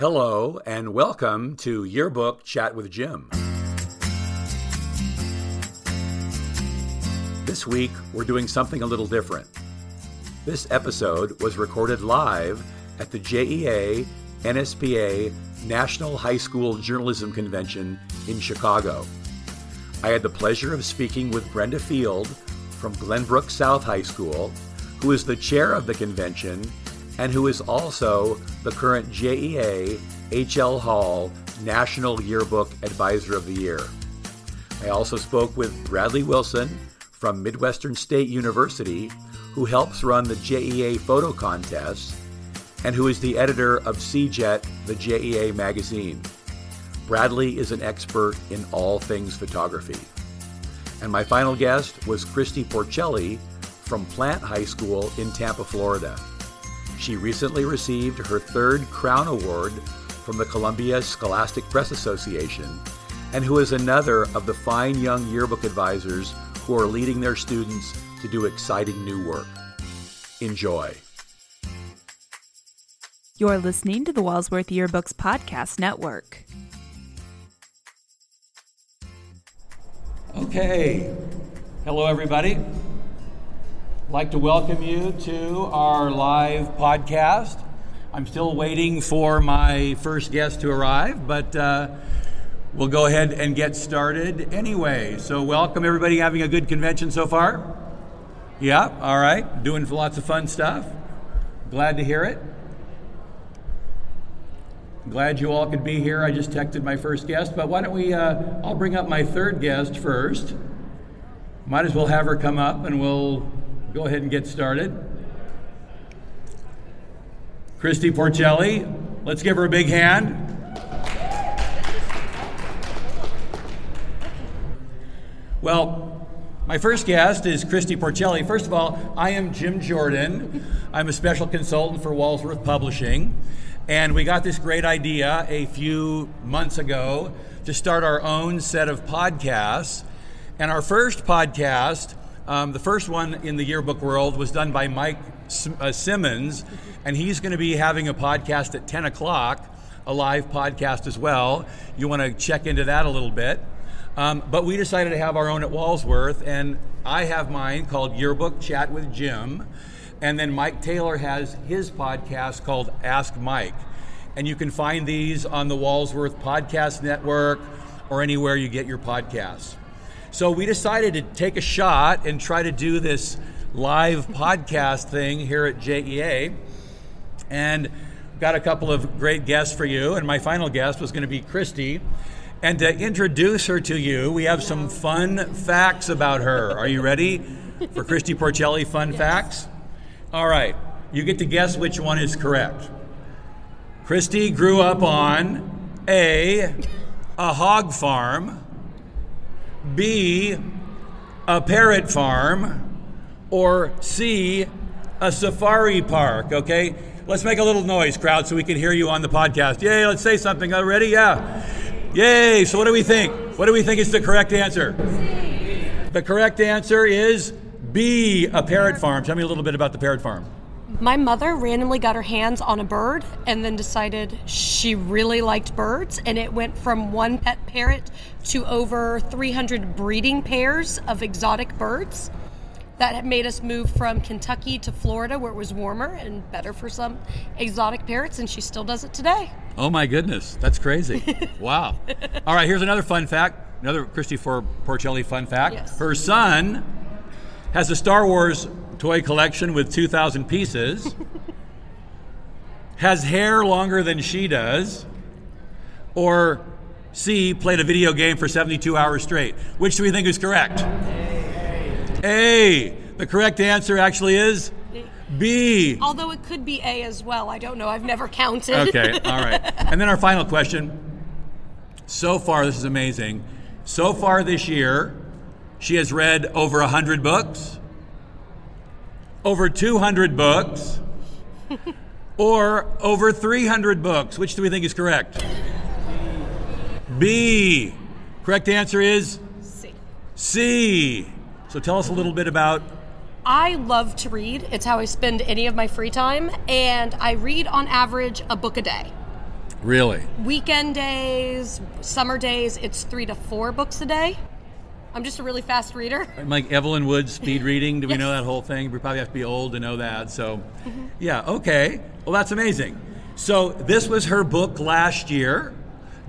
Hello, and welcome to Yearbook Chat with Jim. This week, we're doing something a little different. This episode was recorded live at the JEA NSPA National High School Journalism Convention in Chicago. I had the pleasure of speaking with Brenda Field from Glenbrook South High School, who is the chair of the convention and who is also the current JEA H.L. Hall National Yearbook Advisor of the Year. I also spoke with Bradley Wilson from Midwestern State University, who helps run the JEA photo contest and who is the editor of CJET, the JEA magazine. Bradley is an expert in all things photography. And my final guest was Christy Porcelli from Plant High School in Tampa, Florida. She recently received her third Crown Award from the Columbia Scholastic Press Association, and who is another of the fine young yearbook advisors who are leading their students to do exciting new work. Enjoy. You're listening to the Walsworth Yearbooks Podcast Network. Okay. Hello, everybody. Like to welcome you to our live podcast. I'm still waiting for my first guest to arrive, but uh, we'll go ahead and get started anyway. So, welcome everybody. Having a good convention so far? Yeah, all right. Doing lots of fun stuff. Glad to hear it. Glad you all could be here. I just texted my first guest, but why don't we? Uh, I'll bring up my third guest first. Might as well have her come up and we'll go ahead and get started. Christy Porcelli, let's give her a big hand. Well, my first guest is Christy Porcelli. First of all, I am Jim Jordan. I'm a special consultant for Walsworth Publishing. And we got this great idea a few months ago to start our own set of podcasts. And our first podcast um, the first one in the yearbook world was done by Mike uh, Simmons, and he's going to be having a podcast at 10 o'clock, a live podcast as well. You want to check into that a little bit. Um, but we decided to have our own at Walsworth, and I have mine called Yearbook Chat with Jim. And then Mike Taylor has his podcast called Ask Mike. And you can find these on the Walsworth Podcast Network or anywhere you get your podcasts. So we decided to take a shot and try to do this live podcast thing here at JEA. And got a couple of great guests for you. And my final guest was going to be Christy. And to introduce her to you, we have some fun facts about her. Are you ready for Christy Porcelli fun yes. facts? All right. You get to guess which one is correct. Christy grew up on A, a hog farm. B, a parrot farm, or C, a safari park, okay? Let's make a little noise, crowd, so we can hear you on the podcast. Yay, let's say something. Uh, ready? Yeah. Yay. So, what do we think? What do we think is the correct answer? The correct answer is B, a parrot farm. Tell me a little bit about the parrot farm. My mother randomly got her hands on a bird and then decided she really liked birds, and it went from one pet parrot to over 300 breeding pairs of exotic birds. That made us move from Kentucky to Florida, where it was warmer and better for some exotic parrots, and she still does it today. Oh my goodness, that's crazy! wow. All right, here's another fun fact. Another Christy for Porcelli fun fact. Yes. Her son has a Star Wars toy collection with 2,000 pieces, has hair longer than she does, or C, played a video game for 72 hours straight. Which do we think is correct? A. a. The correct answer actually is B. Although it could be A as well. I don't know. I've never counted. Okay, all right. And then our final question. So far, this is amazing. So far this year, she has read over 100 books over 200 books or over 300 books. Which do we think is correct? B. Correct answer is C. C. So tell us a little bit about. I love to read. It's how I spend any of my free time, and I read on average a book a day. Really? Weekend days, summer days, it's three to four books a day. I'm just a really fast reader. Like Evelyn Wood's speed reading. Do we Yes. know that whole thing? We probably have to be old to know that. So, mm-hmm. yeah, okay. Well, that's amazing. So, this was her book last year,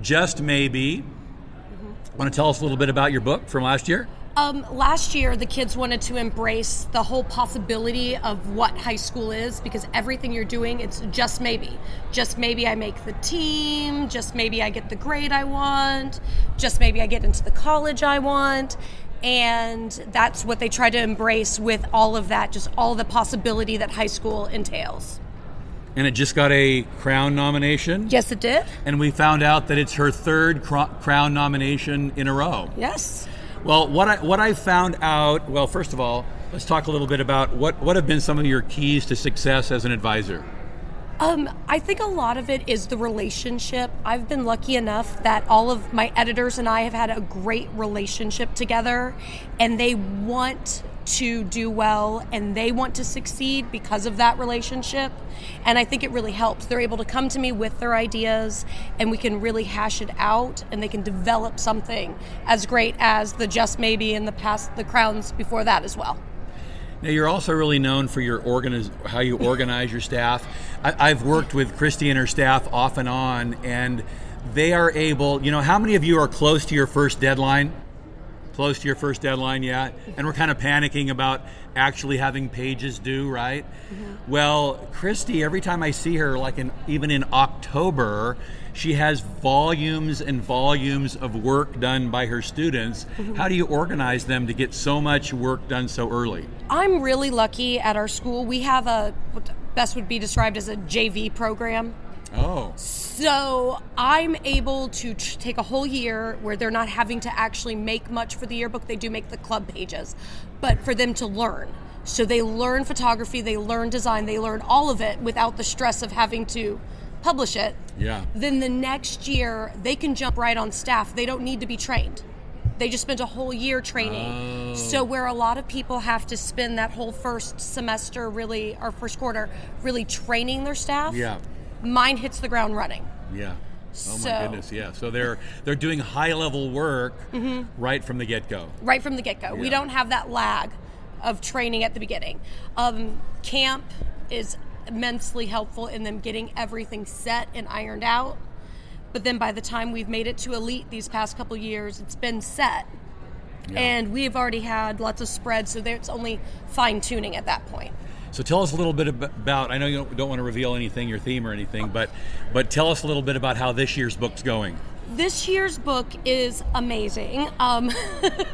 Just Maybe. Mm-hmm. Want to tell us a little bit about your book from last year? Um, last year, the kids wanted to embrace the whole possibility of what high school is because everything you're doing, it's just maybe. Just maybe I make the team, just maybe I get the grade I want, just maybe I get into the college I want. And that's what they try to embrace with all of that, just all the possibility that high school entails. And it just got a Crown nomination. Yes, it did. And we found out that it's her third Cro- Crown nomination in a row. Yes. Well, what I what I found out. Well, first of all, let's talk a little bit about what what have been some of your keys to success as an advisor. Um, I think a lot of it is the relationship. I've been lucky enough that all of my editors and I have had a great relationship together, and they want to do well and they want to succeed because of that relationship. And I think it really helps. They're able to come to me with their ideas, and we can really hash it out, and they can develop something as great as the Just Maybe and the past, the Crowns before that as well. Now, you're also really known for your organiz- how you organize your staff. I- I've worked with Christy and her staff off and on, and they are able. You know, how many of you are close to your first deadline? Close to your first deadline, yet? And we're kind of panicking about actually having pages due, right? Mm-hmm. Well, Christy, every time I see her, like in even in October, she has volumes and volumes of work done by her students. Mm-hmm. How do you organize them to get so much work done so early? I'm really lucky at our school. We have a what best would be described as a JV program. Oh. So I'm able to tr- take a whole year where they're not having to actually make much for the yearbook. They do make the club pages, but for them to learn. So they learn photography, they learn design, they learn all of it without the stress of having to publish it. Yeah. Then the next year they can jump right on staff. They don't need to be trained. They just spent a whole year training. So where a lot of people have to spend that whole first semester really or first quarter really training their staff. Yeah. Mine hits the ground running. Yeah. Oh So- my goodness, yeah. So they're they're doing high level work right from the get go. right from the get go. We don't have that lag of training at the beginning. Um, camp is immensely helpful in them getting everything set and ironed out. But then by the time we've made it to elite these past couple years, it's been set. And we've already had lots of spreads, so there's only fine tuning at that point. So tell us a little bit about. I know you don't, don't want to reveal anything, your theme or anything, but but tell us a little bit about how this year's book's going. This year's book is amazing, um,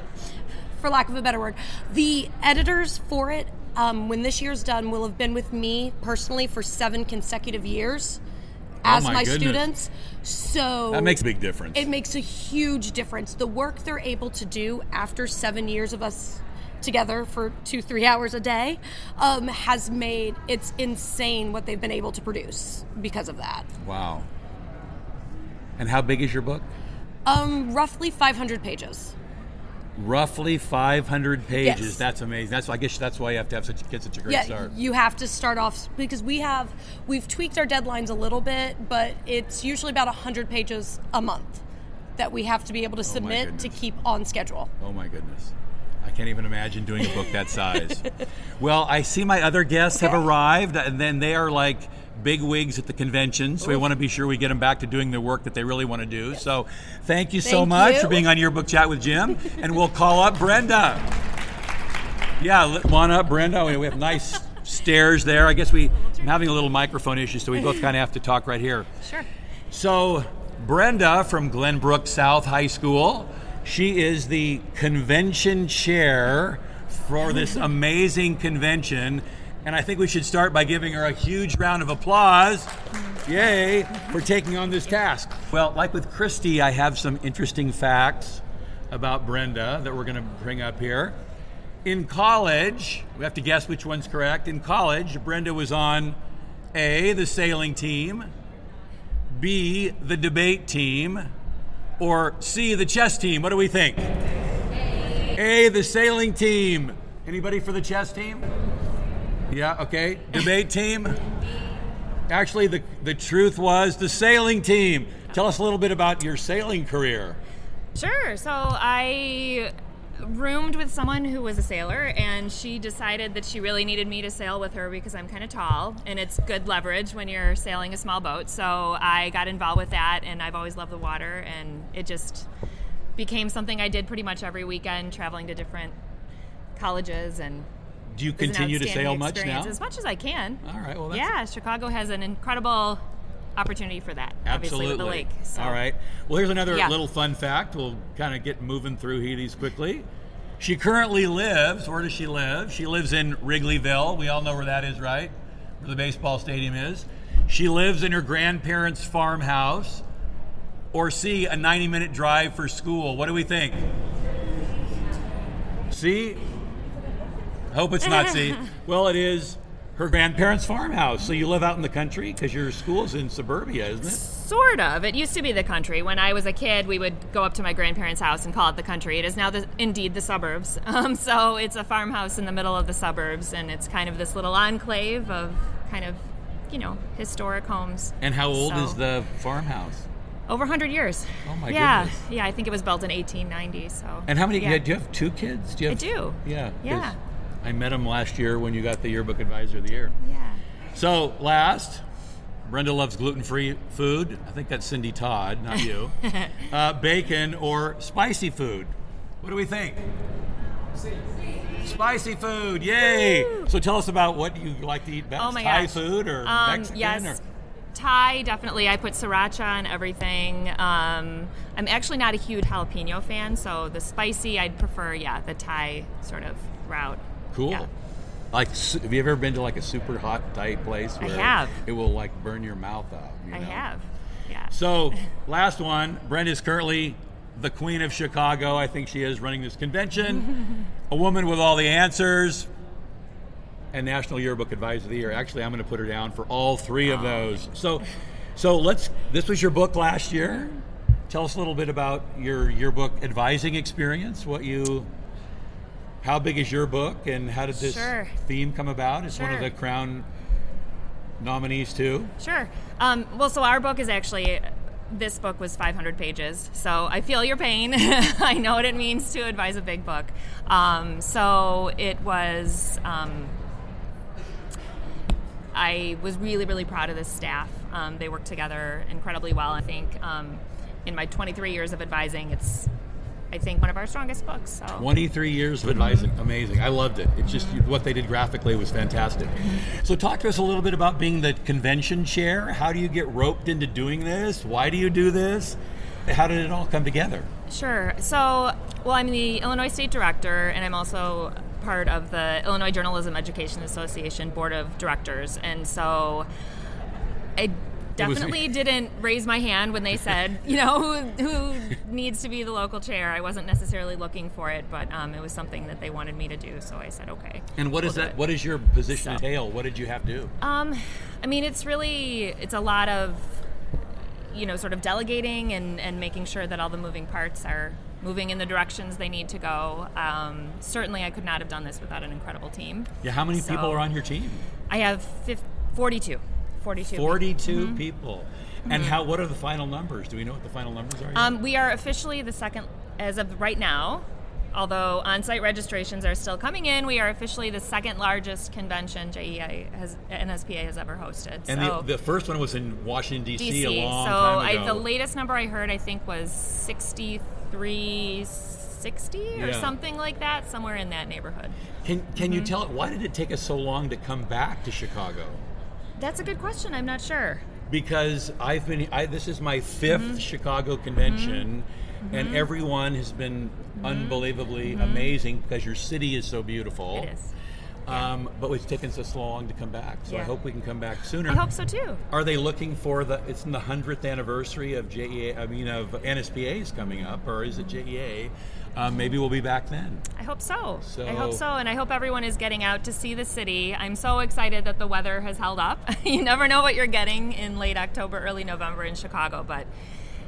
for lack of a better word. The editors for it, um, when this year's done, will have been with me personally for seven consecutive years as Oh my my students. So That makes a big difference. it makes a huge difference. The work they're able to do after seven years of us together for two, three hours a day um, has made it's insane what they've been able to produce because of that. wow. And how big is your book? Um, roughly 500 pages. Roughly 500 pages. Yes. That's amazing. That's I guess that's why you have to have such get such a great yeah, start. you have to start off because we have we've tweaked our deadlines a little bit, but it's usually about 100 pages a month that we have to be able to oh submit to Oh goodness. keep on schedule. Oh my goodness. I can't even imagine doing a book that size. well, I see my other guests have arrived, and then they are like big wigs at the convention, so we want to be sure we get them back to doing the work that they really want to do. So, thank you so Thank much you. for being on Yearbook chat with Jim, and we'll call up Brenda. Yeah, come on up, Brenda. We we have nice stairs there. I guess we I'm having a little microphone issue, so we both kind of have to talk right here. Sure. So, Brenda from Glenbrook South High School, she is the convention chair for this amazing convention. And I think we should start by giving her a huge round of applause. Yay, for taking on this task. Well, like with Christy, I have some interesting facts about Brenda that we're going to bring up here. In college, we have to guess which one's correct. In college, Brenda was on A, the sailing team, B, the debate team, or C, the chess team? What do we think? A, the sailing team. Anybody for the chess team? Yeah, okay. Debate team? Actually, the, the truth was the sailing team. Tell us a little bit about your sailing career. Sure. So I roomed with someone who was a sailor, and she decided that she really needed me to sail with her because I'm kind of tall, and it's good leverage when you're sailing a small boat. So I got involved with that, and I've always loved the water, and it just became something I did pretty much every weekend, traveling to different colleges and. Do you continue to sail much now? As much as I can. All right. Well, that's yeah, Chicago has an incredible opportunity for that. Absolutely. Obviously, with the lake. So. All right. Well, here's another Yeah. little fun fact. We'll kind of get moving through these quickly. She currently lives. Where does she live? She lives in Wrigleyville. We all know where that is, right? Where the baseball stadium is. She lives in her grandparents' farmhouse. Or C, a 90 minute drive for school. What do we think? C? Hope it's not C. Well, it is her grandparents' farmhouse. So you live out in the country because your school's in suburbia, isn't it? Sort of. It used to be the country. When I was a kid, we would go up to my grandparents' house and call it the country. It is now the, indeed the suburbs. Um, so it's a farmhouse in the middle of the suburbs, and it's kind of this little enclave of kind of, you know, historic homes. And how old So- is the farmhouse? Over 100 years. Oh, my yeah. goodness. Yeah, I think it was built in 1890. So. And how many? Yeah. Do you have two kids? Do you I have, do. Yeah. Yeah. I met him last year when you got the yearbook advisor of the year. Yeah. So last, Brenda loves gluten-free food. I think that's Cindy Todd, not you. uh, bacon or spicy food. What do we think? Spicy food, yay! So tell us about what you like to eat best. Oh my Thai gosh. food or Um, Mexican? yes. Or? Thai, definitely. I put sriracha on everything. Um, I'm actually not a huge jalapeno fan, so the spicy, I'd prefer, yeah, the Thai sort of route. Cool. Yeah. Like, have you ever been to like a super hot Thai place I where have. it will like burn your mouth out? you I know? have. Yeah. So, last one. Brenda is currently the queen of Chicago. I think she is running this convention. a woman with all the answers. And National Yearbook Advisor of the Year. Actually, I'm going to put her down for all three of those. So, so let's. This was your book last year. Uh-huh. Tell us a little bit about your yearbook advising experience. What you. How big is your book, and how did this Sure. theme come about? It's one of the Crown nominees too. Sure. Um, well, so our book is actually. This book was 500 pages, so I feel your pain. I know what it means to advise a big book. Um, so it was. Um, I was really, really proud of this staff. Um, they work together incredibly well. I think um, in my 23 years of advising, it's, I think, one of our strongest books. So 23 years of advising. Amazing. I loved it. It's just what they did graphically was fantastic. So, talk to us a little bit about being the convention chair. How do you get roped into doing this? Why do you do this? How did it all come together? Sure. So, well, I'm the Illinois State Director, and I'm also part of the Illinois Journalism Education Association Board of Directors. And so I definitely didn't raise my hand when they said, you know, who, who needs to be the local chair. I wasn't necessarily looking for it, but um, it was something that they wanted me to do. So I said, okay. And what we'll is that? it. What does your position So- entail? What did you have to do? Um, I mean, it's really it's a lot of you know sort of delegating and and making sure that all the moving parts are moving in the directions they need to go. Um, certainly, I could not have done this without an incredible team. Yeah, how many So- people are on your team? I have fif- 42. 42. 42 Mm-hmm. people. And how? What are the final numbers? Do we know what the final numbers are? Um, we are officially the second, as of right now, although on site registrations are still coming in, we are officially the second largest convention JEA has, NSPA has ever hosted. and so, the, the first one was in Washington D.C. DC. a long so time ago. the latest number I heard, I think, was 6360 or Yeah. something like that, somewhere in that neighborhood. Can Can Mm-hmm. you tell? Why did it take us so long to come back to Chicago? That's a good question. I'm not sure. because I've been. I, this is my 5th Mm-hmm. Chicago convention, and everyone has been unbelievably amazing because your city is so beautiful. Mm-hmm. It is. Um, but it's taken us so long to come back, so I hope we can come back sooner. I hope so too. Are they looking for the? It's in the hundredth anniversary of JEA. I mean, of NSPA is coming up, or is it JEA? Um, maybe we'll be back then. I hope so. So- I hope so, and I hope everyone is getting out to see the city. I'm so excited that the weather has held up. you never know what you're getting in late October, early November in Chicago, but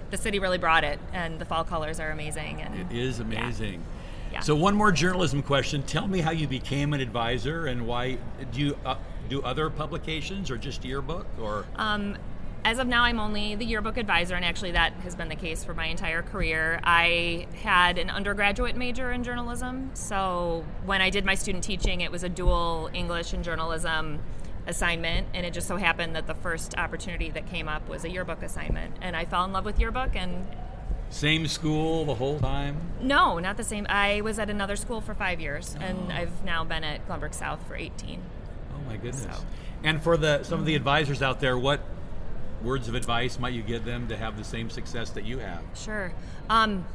the city really brought it, and the fall colors are amazing. And It is amazing. Yeah. So one more journalism question. Tell me how you became an advisor and why do you uh, do other publications or just yearbook or? Um, as of now, I'm only the yearbook advisor, and actually, that has been the case for my entire career. I had an undergraduate major in journalism, so when I did my student teaching, it was a dual English and journalism assignment, and it just so happened that the first opportunity that came up was a yearbook assignment, and I fell in love with yearbook and same school the whole time? No, not the same. I was at another school for five years, oh. and I've now been at Glenbrook South for 18. Oh my goodness! So. And for the some of the advisors out there, what words of advice might you give them to have the same success that you have? Sure. Um,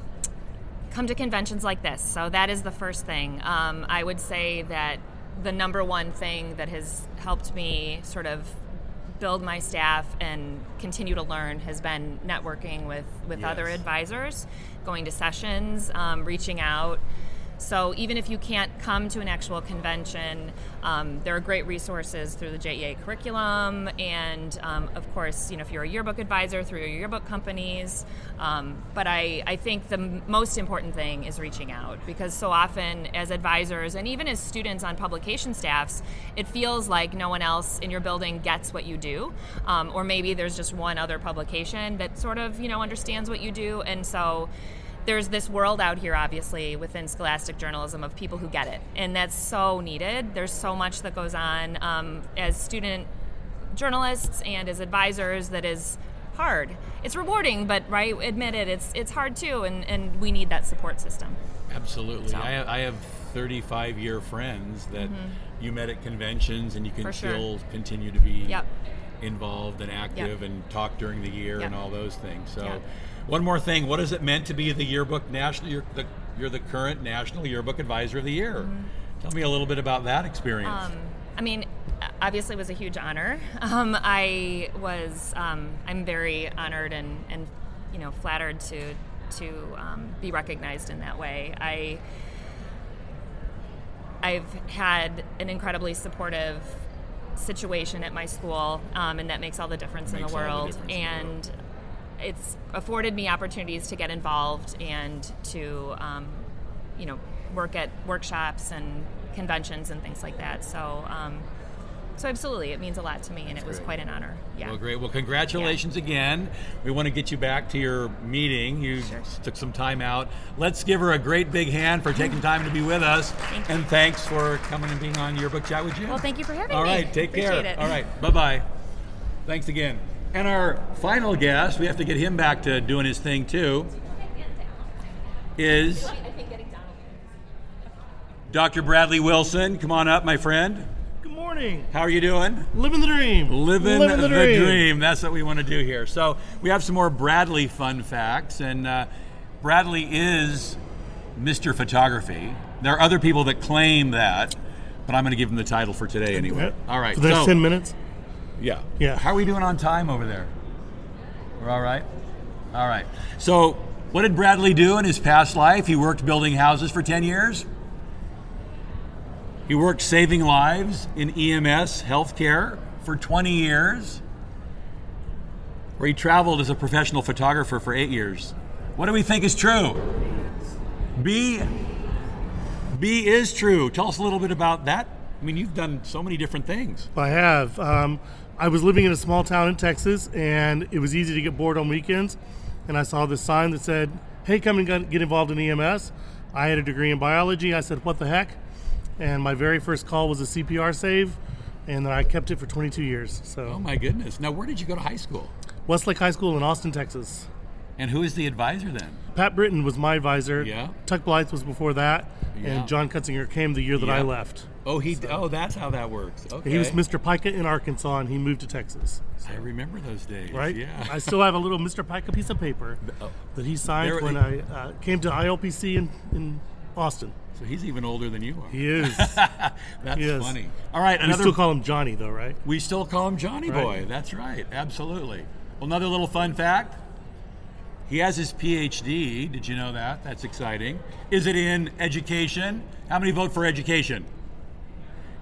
come to conventions like this. So that is the first thing. Um, I would say that the number one thing that has helped me sort of build my staff and continue to learn has been networking with, with yes. other advisors, going to sessions, um, reaching out. So even if you can't come to an actual convention, um, there are great resources through the JEA curriculum, and um, of course, you know if you're a yearbook advisor through your yearbook companies. Um, but I, I think the m- most important thing is reaching out because so often as advisors and even as students on publication staffs, it feels like no one else in your building gets what you do, um, or maybe there's just one other publication that sort of you know understands what you do, and so there's this world out here, obviously, within scholastic journalism of people who get it, and that's so needed. There's so much that goes on um, as student journalists and as advisors that is hard. It's rewarding, but right, admit it, it's it's hard too, and, and we need that support system. Absolutely. So. I, I have 35 year friends that mm-hmm. you met at conventions, and you can still continue to be yep. involved and active yep. and talk during the year yep. and all those things. So. One more thing, what is it meant to be the yearbook national? You're the, you're the current national yearbook advisor of the year. Mm-hmm. Tell me a little bit about that experience. Um, I mean, obviously, it was a huge honor. Um, I was, um, I'm very honored and, and you know flattered to to um, be recognized in that way. I I've had an incredibly supportive situation at my school, um, and that makes all the difference in the world. The and it's afforded me opportunities to get involved and to, um, you know, work at workshops and conventions and things like that. So, um, so absolutely, it means a lot to me, and That's it was great. quite an honor. Yeah. Well, great. Well, congratulations yeah. again. We want to get you back to your meeting. You sure. took some time out. Let's give her a great big hand for taking time to be with us, Thank and thanks for coming and being on Yearbook Chat with Jim. Well, thank you for having All me. All right, take Appreciate care. It. All right, bye bye. Thanks again. And our final guest, we have to get him back to doing his thing too, is Dr. Bradley Wilson. Come on up, my friend. Good morning. How are you doing? Living the dream. Living, Living the, the dream. dream. That's what we want to do here. So we have some more Bradley fun facts, and uh, Bradley is Mr. Photography. There are other people that claim that, but I'm going to give him the title for today anyway. All right. For the next so, 10 minutes? Yeah. Yeah. How are we doing on time over there? We're all right? All right. So, what did Bradley do in his past life? He worked building houses for 10 years. He worked saving lives in EMS healthcare for 20 years. Where he traveled as a professional photographer for 8 years. What do we think is true? B B is true. Tell us a little bit about that. I mean, you've done so many different things. I have. Um, I was living in a small town in Texas, and it was easy to get bored on weekends. And I saw this sign that said, "Hey, come and get involved in EMS." I had a degree in biology. I said, "What the heck?" And my very first call was a CPR save, and then I kept it for 22 years. So. Oh my goodness! Now, where did you go to high school? Westlake High School in Austin, Texas. And who is the advisor then? Pat Britton was my advisor. Yeah. Tuck Blythe was before that, yeah. and John Cutsinger came the year that yeah. I left. Oh, he. So. Oh, that's how that works. Okay. He was Mr. Pica in Arkansas, and he moved to Texas. So. I remember those days. Right. Yeah. I still have a little Mr. Pica piece of paper oh. that he signed there, when he, I uh, came to ILPC in, in Austin. So he's even older than you are. He is. That's he is. funny. All right. Another, we still call him Johnny, though, right? We still call him Johnny right. Boy. That's right. Absolutely. Well, another little fun fact. He has his PhD. Did you know that? That's exciting. Is it in education? How many vote for education?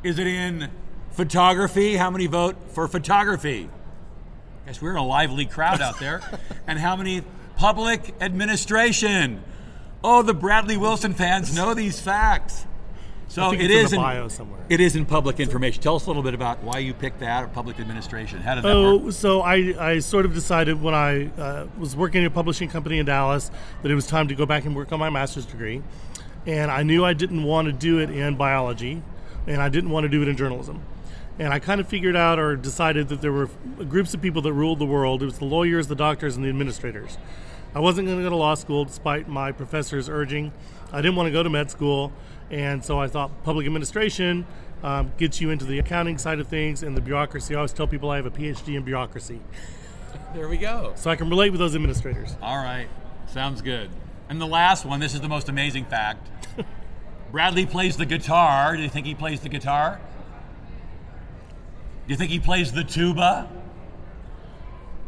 Is it in photography? How many vote for photography? Guess we're in a lively crowd out there. and how many public administration? Oh, the Bradley Wilson fans know these facts. So it in is the in- bio somewhere. It is in public information. Tell us a little bit about why you picked that or public administration. How did that Oh, work? so I, I sort of decided when I uh, was working in a publishing company in Dallas that it was time to go back and work on my master's degree. And I knew I didn't want to do it in biology, and I didn't want to do it in journalism. And I kind of figured out or decided that there were groups of people that ruled the world. It was the lawyers, the doctors, and the administrators. I wasn't going to go to law school despite my professor's urging. I didn't want to go to med school, and so I thought public administration um, gets you into the accounting side of things and the bureaucracy. I always tell people I have a PhD in bureaucracy, There we go. so I can relate with those administrators. All right. Sounds good. And the last one, this is the most amazing fact. Bradley plays the guitar. Do you think he plays the guitar? Do you think he plays the tuba?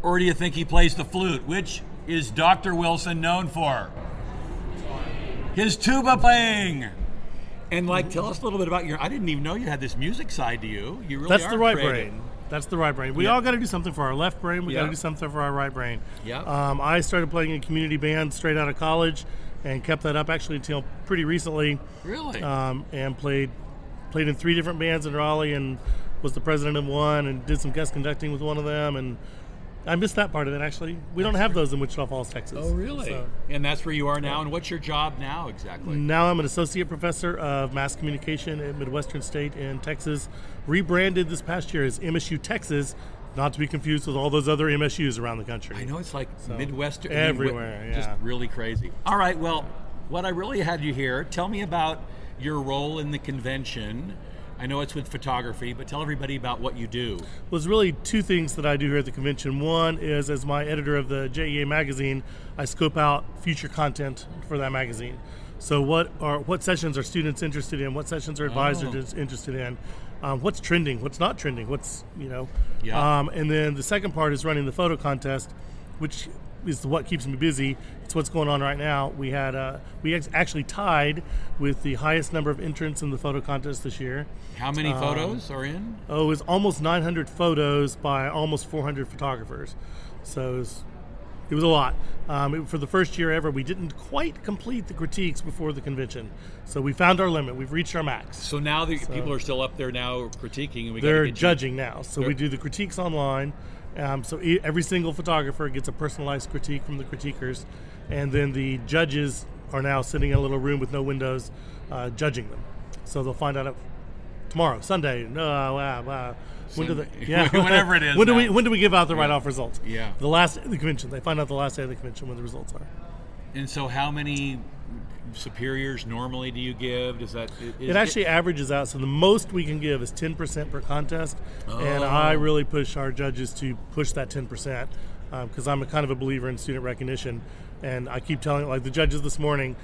Or do you think he plays the flute? Which is Dr. Wilson known for? His tuba playing. And like, tell us a little bit about your. I didn't even know you had this music side to you. You really That's are the right creative. brain. That's the right brain. We Yeah. all got to do something for our left brain. We got to do something for our right brain. Yeah. Um, I started playing in community band straight out of college, and kept that up actually until pretty recently. Really? Um, and played played in three different bands in Raleigh, and was the president of one, and did some guest conducting with one of them. And I missed that part of it actually. We don't have those in Wichita Falls, Texas. oh, really? So- And that's where you are now. And what's your job now exactly? Now I'm an associate professor of mass communication at Midwestern State in Texas. Rebranded this past year as MSU Texas, not to be confused with all those other MSUs around the country. I know it's like Midwestern I mean, everywhere, Just yeah. really crazy. All right, well, what I really had you here, tell me about your role in the convention. I know it's with photography, but tell everybody about what you do. was really two things that I do here at the convention. One is as my editor of the JEA magazine, I scope out future content for that magazine. So what are what sessions are students interested in? What sessions are advisors Oh. interested in? Um, what's trending? What's not trending? What's you know? Yeah. Um, and then the second part is running the photo contest, which is what keeps me busy. It's what's going on right now. We had uh, we ex- actually tied with the highest number of entrants in the photo contest this year. How many photos are in? Oh, it was almost 900 photos by almost 400 photographers. So it was, it was a lot. Um, it- for the first year ever, we didn't quite complete the critiques before the convention. So we found our limit. We've reached our max. So now the people are still up there now critiquing, and we They're gotta you- judging now. So we They're- do the critiques online. Um, so e- every single photographer gets a personalized critique from the critiquers. And then the judges are now sitting in a little room with no windows uh, judging them. So they'll find out tomorrow, Sunday. No, wow, wow. When do they, yeah, Whenever it is When do now. we when do we give out the write-off results? Yeah. the last the convention. They find out the last day of the convention when the results are. And so, how many superiors normally do you give? Does that is It actually averages out. So the most we can give is 10% per contest. And Oh. I really push our judges to push that 10% because um, I'm a kind of a believer in student recognition. And I keep telling, like the judges this morning,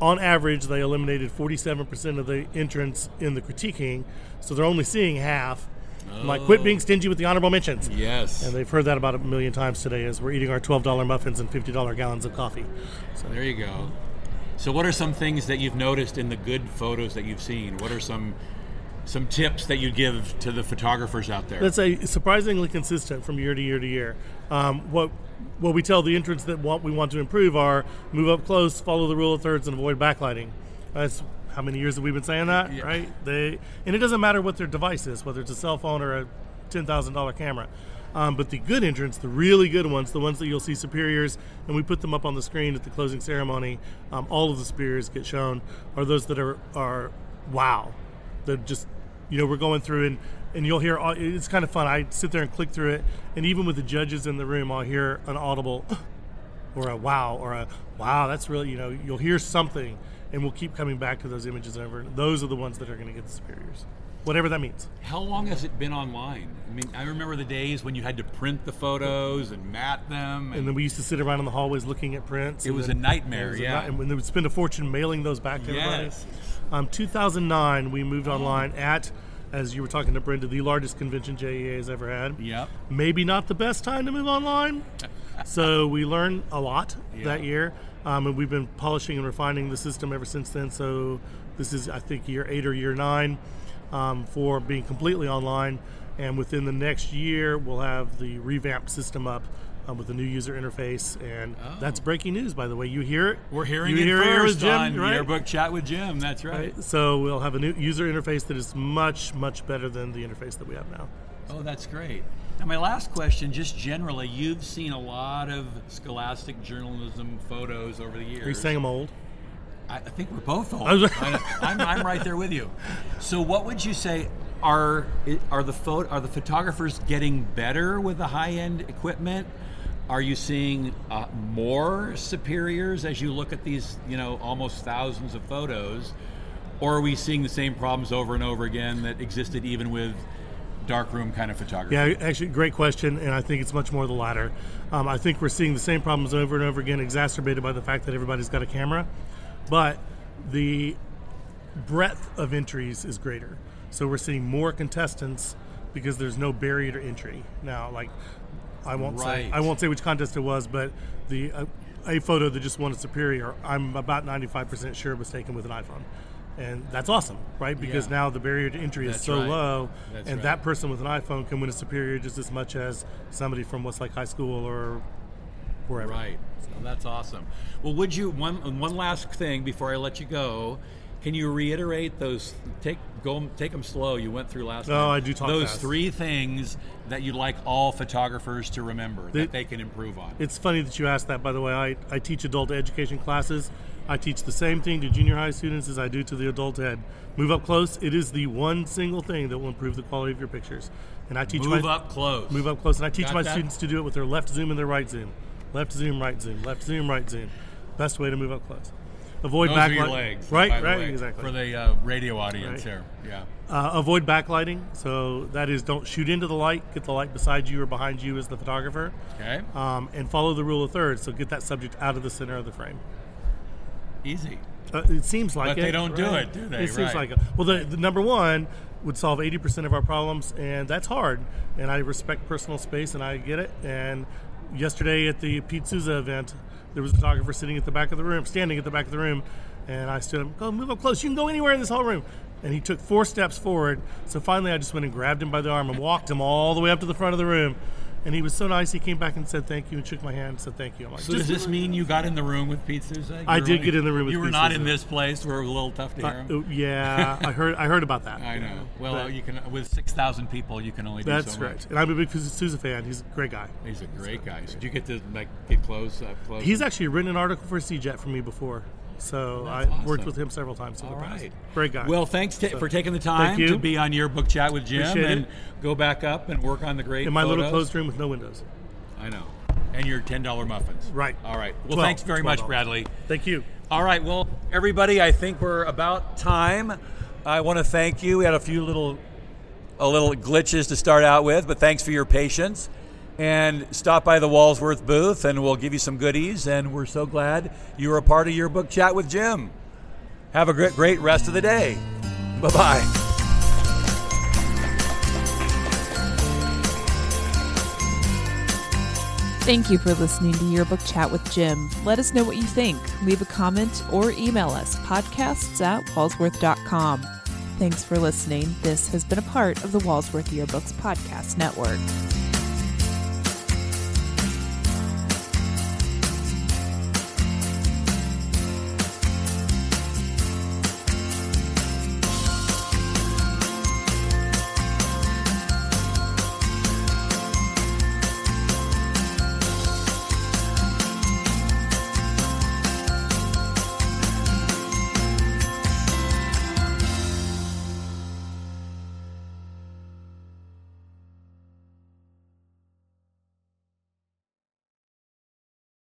on average, they eliminated 47% of the entrants in the critiquing. So they're only seeing half. I'm like, quit being stingy with the honorable mentions. Yes. And they've heard that about a million times today as we're eating our $12 muffins and $50 gallons of coffee. So There you go. So, what are some things that you've noticed in the good photos that you've seen? What are some some tips that you give to the photographers out there? Let's say surprisingly consistent from year to year to year. Um, what what we tell the entrants that what we want to improve are move up close, follow the rule of thirds, and avoid backlighting. That's how many years have we been saying that, Yeah. right? They and it doesn't matter what their device is, whether it's a cell phone or a ten thousand dollar camera. Um, but the good entrants, the really good ones, the ones that you'll see superiors, and we put them up on the screen at the closing ceremony. Um, all of the superiors get shown are those that are are wow. They're just you know we're going through and and you'll hear it's kind of fun. I sit there and click through it, and even with the judges in the room, I'll hear an audible or a wow or a wow. That's really you know you'll hear something, and we'll keep coming back to those images over. Those are the ones that are going to get the superiors, whatever that means. How long has it been online? I mean, I remember the days when you had to print the photos and mat them. And then we used to sit around in the hallways looking at prints. It was then- a nightmare, was a yeah. ni- and when they would spend a fortune mailing those back to everybody. Yes. Um, 2009, we moved online at, as you were talking to Brenda, the largest convention JEA has ever had. Yep. Maybe not the best time to move online. so we learned a lot that year, um, and we've been polishing and refining the system ever since then. So this is, I think, year eight or year nine um, for being completely online. And within the next year, we'll have the revamped system up uh, with a new user interface, and Oh. that's breaking news. By the way, you hear it. We're hearing you it hear first with Jim, on right? Yearbook Chat with Jim. That's right. Right. So we'll have a new user interface that is much, much better than the interface that we have now. Oh, that's great. Now, my last question, just generally, you've seen a lot of scholastic journalism photos over the years. Are you saying I'm old? I I think we're both old. I I'm, I'm right there with you. So, what would you say are are the photo, are the photographers getting better with the high end equipment? Are you seeing uh, more superiors as you look at these, you know, almost thousands of photos, or are we seeing the same problems over and over again that existed even with darkroom kind of photography? Yeah, actually, great question, and I think it's much more the latter. Um, I think we're seeing the same problems over and over again, exacerbated by the fact that everybody's got a camera, but the breadth of entries is greater. So we're seeing more contestants because there's no barrier to entry now. Like, I won't say I won't say which contest it was, but the uh, a photo that just won a superior, I'm about 95% sure was taken with an iPhone. And that's awesome, right? Because Yeah. now the barrier to entry is That's so right. low, That's and right. that person with an iPhone can win a superior just as much as somebody from Westlake High School or wherever. Right. So that's awesome. Well, would you one one last thing before I let you go? Can you reiterate those? Take go take them slow. You went through last. Oh, time. I do talk Those fast. three things that you'd like all photographers to remember They- that they can improve on. It's funny that you asked that, by the way. I, I teach adult education classes. I teach the same thing to junior high students as I do to the adult ed. Move up close. It is the one single thing that will improve the quality of your pictures. And I teach Move my, up close. Move up close. And I teach Got my that? students to do it with their left zoom and their right zoom. Left zoom, right zoom. Left zoom, right zoom. Best way to move up close. Avoid Those backlight. are your legs, Right, the right, way, exactly. For the uh, radio audience Right. here, yeah. Uh, avoid backlighting. So that is, don't shoot into the light. Get the light beside you or behind you as the photographer. Okay, Um, and follow the rule of thirds. So get that subject out of the center of the frame. easy. Uh, it seems like But it. they don't do it, do they? It seems Right. like it. Well, the, the number one would solve 80% of our problems, and that's hard. And I respect personal space, and I get it. And yesterday at the Pete Souza event, there was a photographer sitting at the back of the room, standing at the back of the room, and I stood up, go move up close. You can go anywhere in this whole room. And he took four steps forward. So finally, I just went and grabbed him by the arm and walked him all the way up to the front of the room. And he was so nice. He came back and said thank you and shook my hand and said thank you. I'm like, So does this mean you got in the room with Pete Souza? I did get in the room with You were Pete not Souza. in this place where it was a little tough to hear him. Uh, yeah, I heard. I heard about that. I know. Well, But- you can with six thousand people, you can only do That's so right. much. And I'm a big Souza fan. He's a great guy. He's a great guy. So did you get to like get close? Uh, close? He's actually written an article for CJET for me before, so I That's worked with him several times in all the past. right. Great guy. Well, thanks ta- So, for taking the time to be on Yearbook chat with Jim Appreciate and it. go back up and work on the great in my little closed room with no windows. I know. And your ten dollar muffins. Right. All right. Well, Twelve. thanks very much, 12. Bradley. Thank you. All right, well, everybody, I think we're about time. I want to thank you. We had a few little, a little glitches to start out with, but thanks for your patience. And stop by the Walsworth booth, and we'll give you some goodies. And we're so glad you were a part of Yearbook chat with Jim. Have a great, great rest of the day. Bye bye. Thank you for listening to Yearbook Chat with Jim. Let us know what you think. Leave a comment or email us podcasts at walsworth.com. Thanks for listening. This has been a part of the Walsworth Yearbooks Podcast Network.